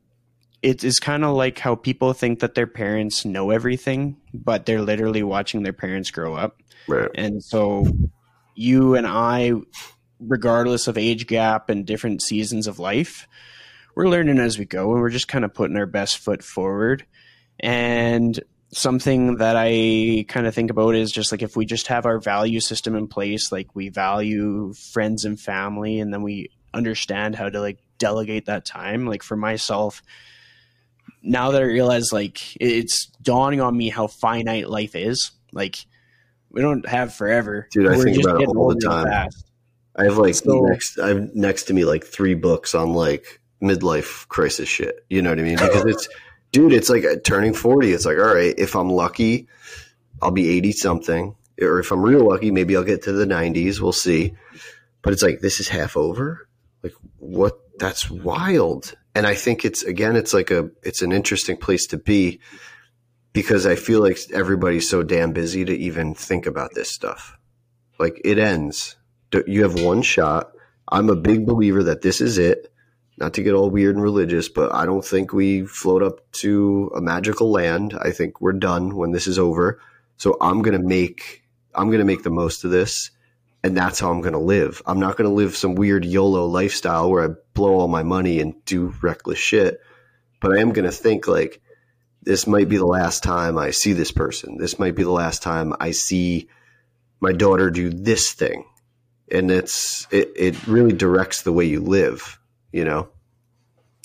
it is kind of like how people think that their parents know everything, but they're literally watching their parents grow up. Right. And so you and I regardless of age gap and different seasons of life. We're learning as we go and we're just kind of putting our best foot forward. And something that I kind of think about is just like if we just have our value system in place, like we value friends and family, and then we understand how to like delegate that time. Like for myself, now that I realize like it's dawning on me how finite life is. Like we don't have forever. Dude, I We're think about it all the time. Fast. I have like so, next I have next to me like three books on like midlife crisis shit. You know what I mean? Because it's [LAUGHS] dude, it's like uh, turning 40. It's like, all right, if I'm lucky, I'll be 80 something. Or if I'm real lucky, maybe I'll get to the 90s. We'll see. But it's like this is half over. Like what that's wild. And I think it's again it's like a it's an interesting place to be because I feel like everybody's so damn busy to even think about this stuff. Like it ends you have one shot. I'm a big believer that this is it. Not to get all weird and religious, but I don't think we float up to a magical land. I think we're done when this is over. So I'm going to make I'm going to make the most of this and that's how I'm going to live. I'm not going to live some weird YOLO lifestyle where I blow all my money and do reckless shit. But I am going to think like this might be the last time I see this person. This might be the last time I see my daughter do this thing and it's it, it really directs the way you live you know?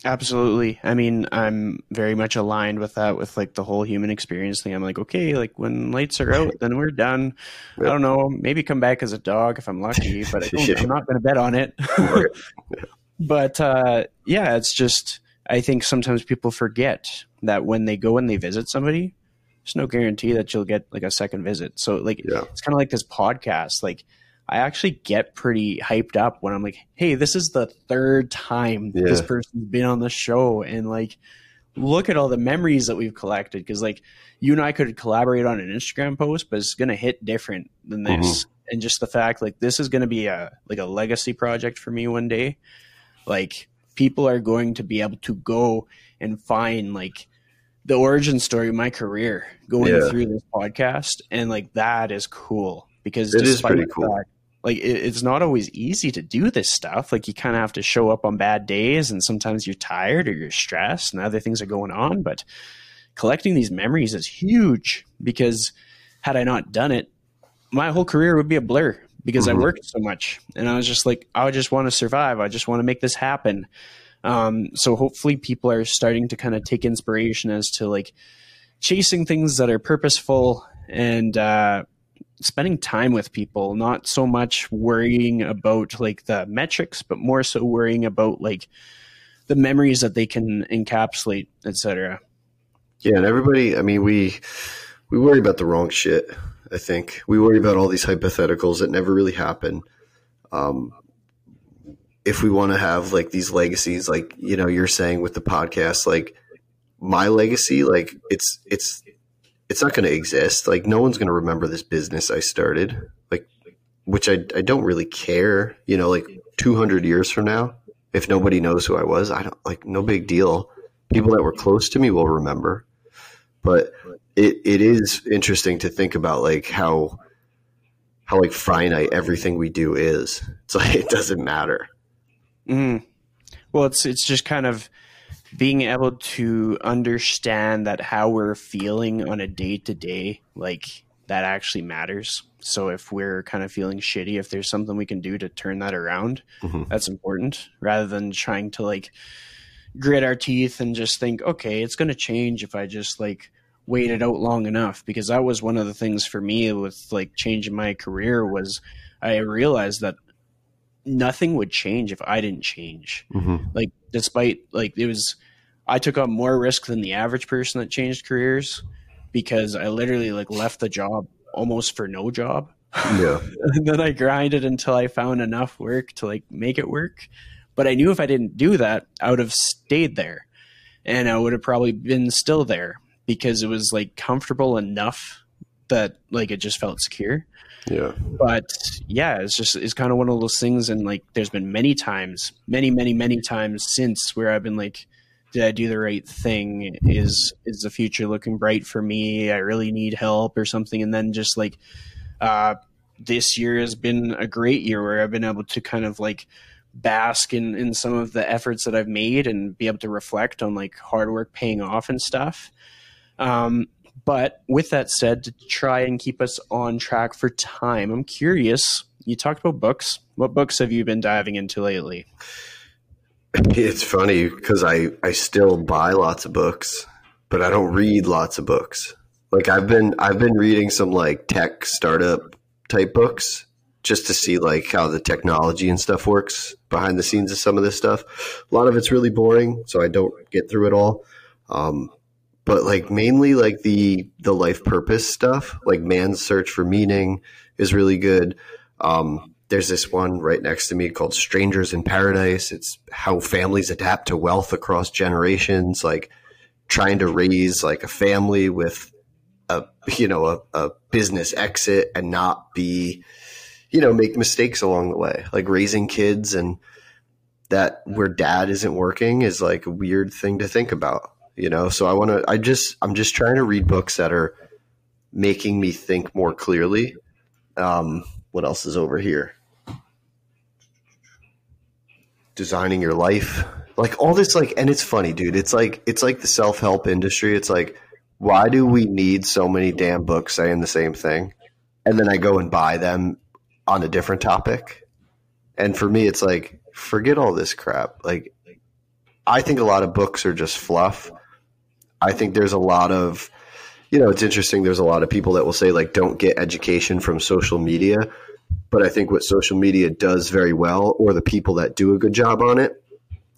Absolutely. I mean i'm very much aligned with that with like the whole human experience thing. I'm like okay like when lights are out then we're done. Yep. i don't know. Maybe come back as a dog if i'm lucky [LAUGHS] but I am not going to bet on it. [LAUGHS] But uh, yeah it's just i think sometimes people forget that when they go and they visit somebody there's no guarantee that you'll get like a second visit. So like yeah. it's kind of like this podcast like I actually get pretty hyped up when I'm like, hey, this is the third time yeah. this person's been on the show. And like, look at all the memories that we've collected. Cause like, you and I could collaborate on an Instagram post, but it's going to hit different than this. Mm-hmm. And just the fact, like, this is going to be a, like a legacy project for me one day. Like, people are going to be able to go and find, like, the origin story of my career going yeah. through this podcast. And like, that is cool because it is pretty cool. Fact, like it, it's not always easy to do this stuff. Like you kind of have to show up on bad days, and sometimes you're tired or you're stressed, and other things are going on. But collecting these memories is huge because had I not done it, my whole career would be a blur because mm-hmm. I worked so much, and I was just like, I just want to survive. I just want to make this happen. Um, so hopefully, people are starting to kind of take inspiration as to like chasing things that are purposeful and uh, spending time with people, not so much worrying about like the metrics, but more so worrying about like the memories that they can encapsulate, etc. Yeah, and everybody, I mean, we we worry about the wrong shit. I think we worry about all these hypotheticals that never really happen. Um, if we want to have like these legacies, like you know, you're saying with the podcast, like my legacy, like it's it's it's not going to exist. Like no one's going to remember this business I started. Like, which I I don't really care. You know, like 200 years from now, if nobody knows who I was, I don't like no big deal. People that were close to me will remember, but it, it is interesting to think about like how how like finite everything we do is. [LAUGHS] It's like it doesn't matter. Mm. Well, it's it's just kind of being able to understand that how we're feeling on a day to day, like that actually matters. So if we're kind of feeling shitty, if there's something we can do to turn that around, mm-hmm. that's important rather than trying to like grit our teeth and just think, okay, it's going to change if I just like wait it out long enough. Because that was one of the things for me with like changing my career was I realized that nothing would change if I didn't change. Mm-hmm. Like, despite like it was, I took up more risk than the average person that changed careers because I literally like left the job almost for no job. Yeah. [LAUGHS] and then I grinded until I found enough work to like make it work. But I knew if I didn't do that, I would have stayed there and I would have probably been still there because it was like comfortable enough that like it just felt secure. Yeah. But yeah, it's just it's kind of one of those things and like there's been many times, many many many times since where I've been like did I do the right thing? Is is the future looking bright for me? I really need help or something and then just like uh this year has been a great year where I've been able to kind of like bask in in some of the efforts that I've made and be able to reflect on like hard work paying off and stuff. Um, but with that said, to try and keep us on track for time, I'm curious. You talked about books. What books have you been diving into lately? It's funny because I, I still buy lots of books, but I don't read lots of books. Like I've been I've been reading some like tech startup type books just to see like how the technology and stuff works behind the scenes of some of this stuff. A lot of it's really boring, so I don't get through it all. Um, but like mainly like the the life purpose stuff like man's search for meaning is really good. Um, there's this one right next to me called strangers in paradise. It's how families adapt to wealth across generations like trying to raise like a family with a you know a, a business exit and not be you know make mistakes along the way. Like raising kids and that where dad isn't working is like a weird thing to think about you know? So i want to i just i'm just trying to read books that are making me think more clearly. Um, what else is over here? Designing your life. Like all this like and it's funny dude. It's like it's like the self-help industry. It's like why do we need so many damn books saying the same thing? And then i go and buy them on a different topic. And for me it's like forget all this crap. Like i think a lot of books are just fluff I think there's a lot of, you know, it's interesting. There's a lot of people that will say, like, don't get education from social media. But I think what social media does very well, or the people that do a good job on it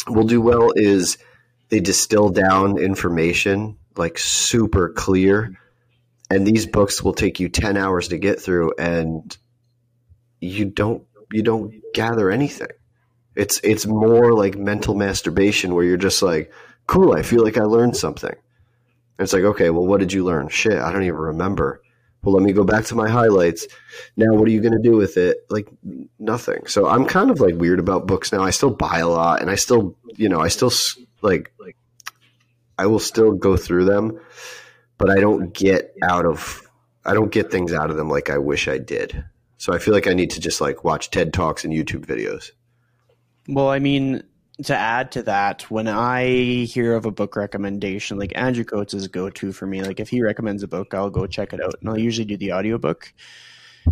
will do well, is they distill down information like super clear. And these books will take you 10 hours to get through and you don't you don't gather anything. It's it's more like mental masturbation where you're just like, cool, I feel like I learned something. It's like, okay, well, what did you learn? Shit, I don't even remember. Well, let me go back to my highlights. Now, what are you going to do with it? Like, nothing. So I'm kind of like weird about books now. I still buy a lot and I still, you know, I still like, I will still go through them, but I don't get out of, I don't get things out of them like I wish I did. So I feel like I need to just like watch TED Talks and YouTube videos. Well, I mean, to add to that, when I hear of a book recommendation, like Andrew Coates is a go to for me. Like if he recommends a book, I'll go check it out. And I'll usually do the audiobook.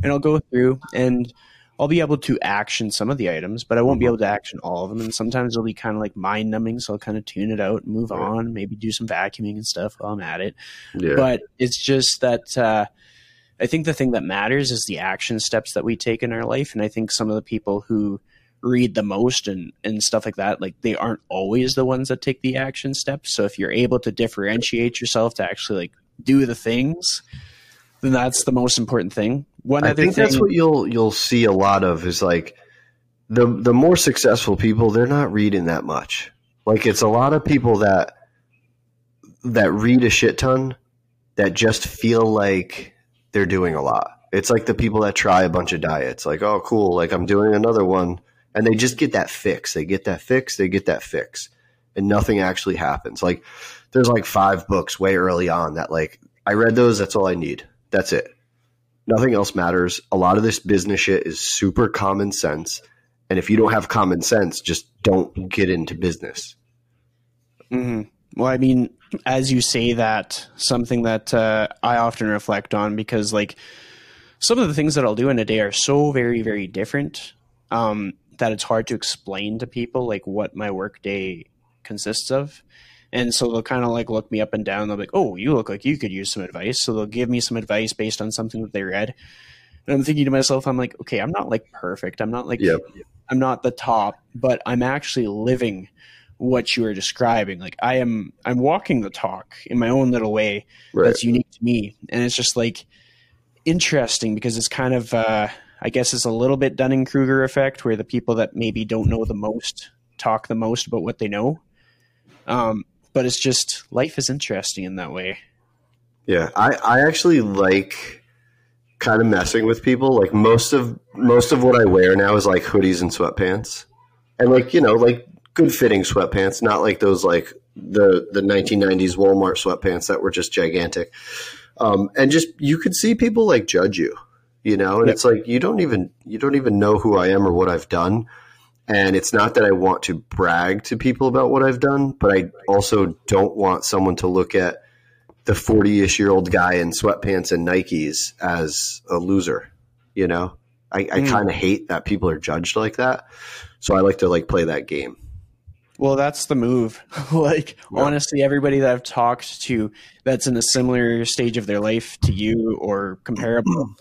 And I'll go through and I'll be able to action some of the items, but I won't be able to action all of them. And sometimes it'll be kind of like mind numbing. So I'll kind of tune it out and move on, maybe do some vacuuming and stuff while I'm at it. Yeah. But it's just that uh, I think the thing that matters is the action steps that we take in our life. And I think some of the people who read the most and and stuff like that like they aren't always the ones that take the action steps so if you're able to differentiate yourself to actually like do the things then that's the most important thing one I think thing, that's what you'll you'll see a lot of is like the the more successful people they're not reading that much like it's a lot of people that that read a shit ton that just feel like they're doing a lot. It's like the people that try a bunch of diets, like, oh, cool, like I'm doing another one. And they just get that fix. They get that fix, they get that fix. And nothing actually happens. Like, there's like five books way early on that, like, I read those, that's all I need. That's it. Nothing else matters. A lot of this business shit is super common sense. And if you don't have common sense, just don't get into business. Mm-hmm. Well, I mean, as you say that, something that uh, I often reflect on because, like, some of the things that I'll do in a day are so very, very different um, that it's hard to explain to people like what my work day consists of. And so they'll kind of like look me up and down. They'll be like, "Oh, you look like you could use some advice." So they'll give me some advice based on something that they read. And I'm thinking to myself, I'm like, okay, I'm not like perfect. I'm not like, yep. I'm not the top, but I'm actually living what you are describing. Like I am, I'm walking the talk in my own little way right. that's unique to me, and it's just like interesting because it's kind of, uh, I guess, it's a little bit Dunning Kruger effect, where the people that maybe don't know the most talk the most about what they know. Um, but it's just life is interesting in that way. Yeah, I, I actually like kind of messing with people. Like most of most of what I wear now is like hoodies and sweatpants, and like you know like good fitting sweatpants, not like those like the the 1990s Walmart sweatpants that were just gigantic. Um, and just you could see people like judge you, you know, and yep. it's like you don't even you don't even know who I am or what I've done. And it's not that I want to brag to people about what I've done, but I also don't want someone to look at the 40 ish year old guy in sweatpants and Nikes as a loser. You know, I, I mm. kind of hate that people are judged like that. So I like to like play that game. Well, that's the move. [LAUGHS] like yeah. honestly, everybody that I've talked to that's in a similar stage of their life to you or comparable,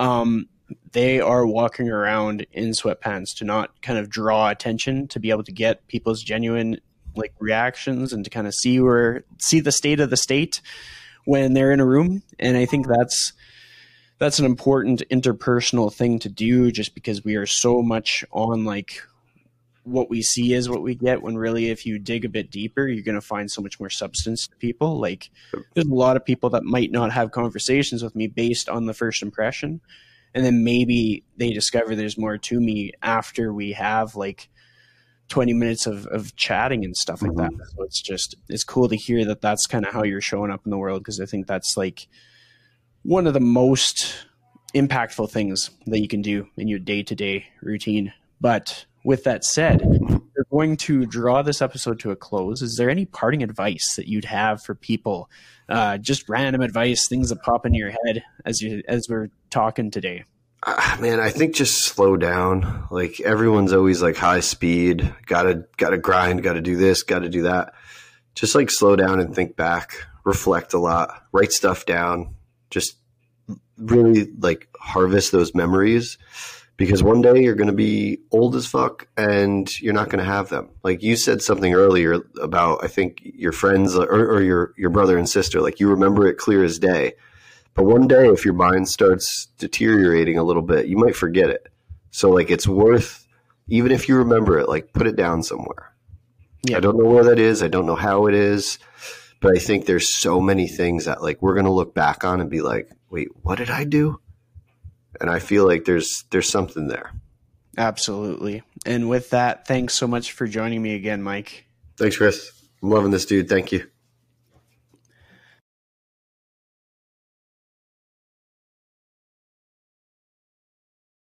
um, they are walking around in sweatpants to not kind of draw attention to be able to get people's genuine like reactions and to kind of see where see the state of the state when they're in a room. And i think that's that's an important interpersonal thing to do just because we are so much on like what we see is what we get when really if you dig a bit deeper you're going to find so much more substance to people like there's a lot of people that might not have conversations with me based on the first impression and then maybe they discover there's more to me after we have like 20 minutes of, of chatting and stuff like mm-hmm. that. So it's just, it's cool to hear that that's kind of how you're showing up in the world because I think that's like one of the most impactful things that you can do in your day to day routine. But with that said, we're going to draw this episode to a close. Is there any parting advice that you'd have for people? Uh, just random advice, things that pop into your head as you as we're talking today. Uh, man, I think just slow down. Like everyone's always like high speed, gotta gotta grind, gotta do this, gotta do that. Just like slow down and think back, reflect a lot, write stuff down, just really like harvest those memories because one day you're going to be old as fuck and you're not going to have them. Like you said something earlier about, I think your friends or, or your, your brother and sister, like you remember it clear as day but one day, if your mind starts deteriorating a little bit, you might forget it. So, like, it's worth, even if you remember it, like, put it down somewhere. Yeah. I don't know where that is. I don't know how it is. But I think there's so many things that, like, we're going to look back on and be like, wait, what did I do? And I feel like there's there's something there. Absolutely. And with that, thanks so much for joining me again, Mike. Thanks, Chris. I'm loving this, dude. Thank you.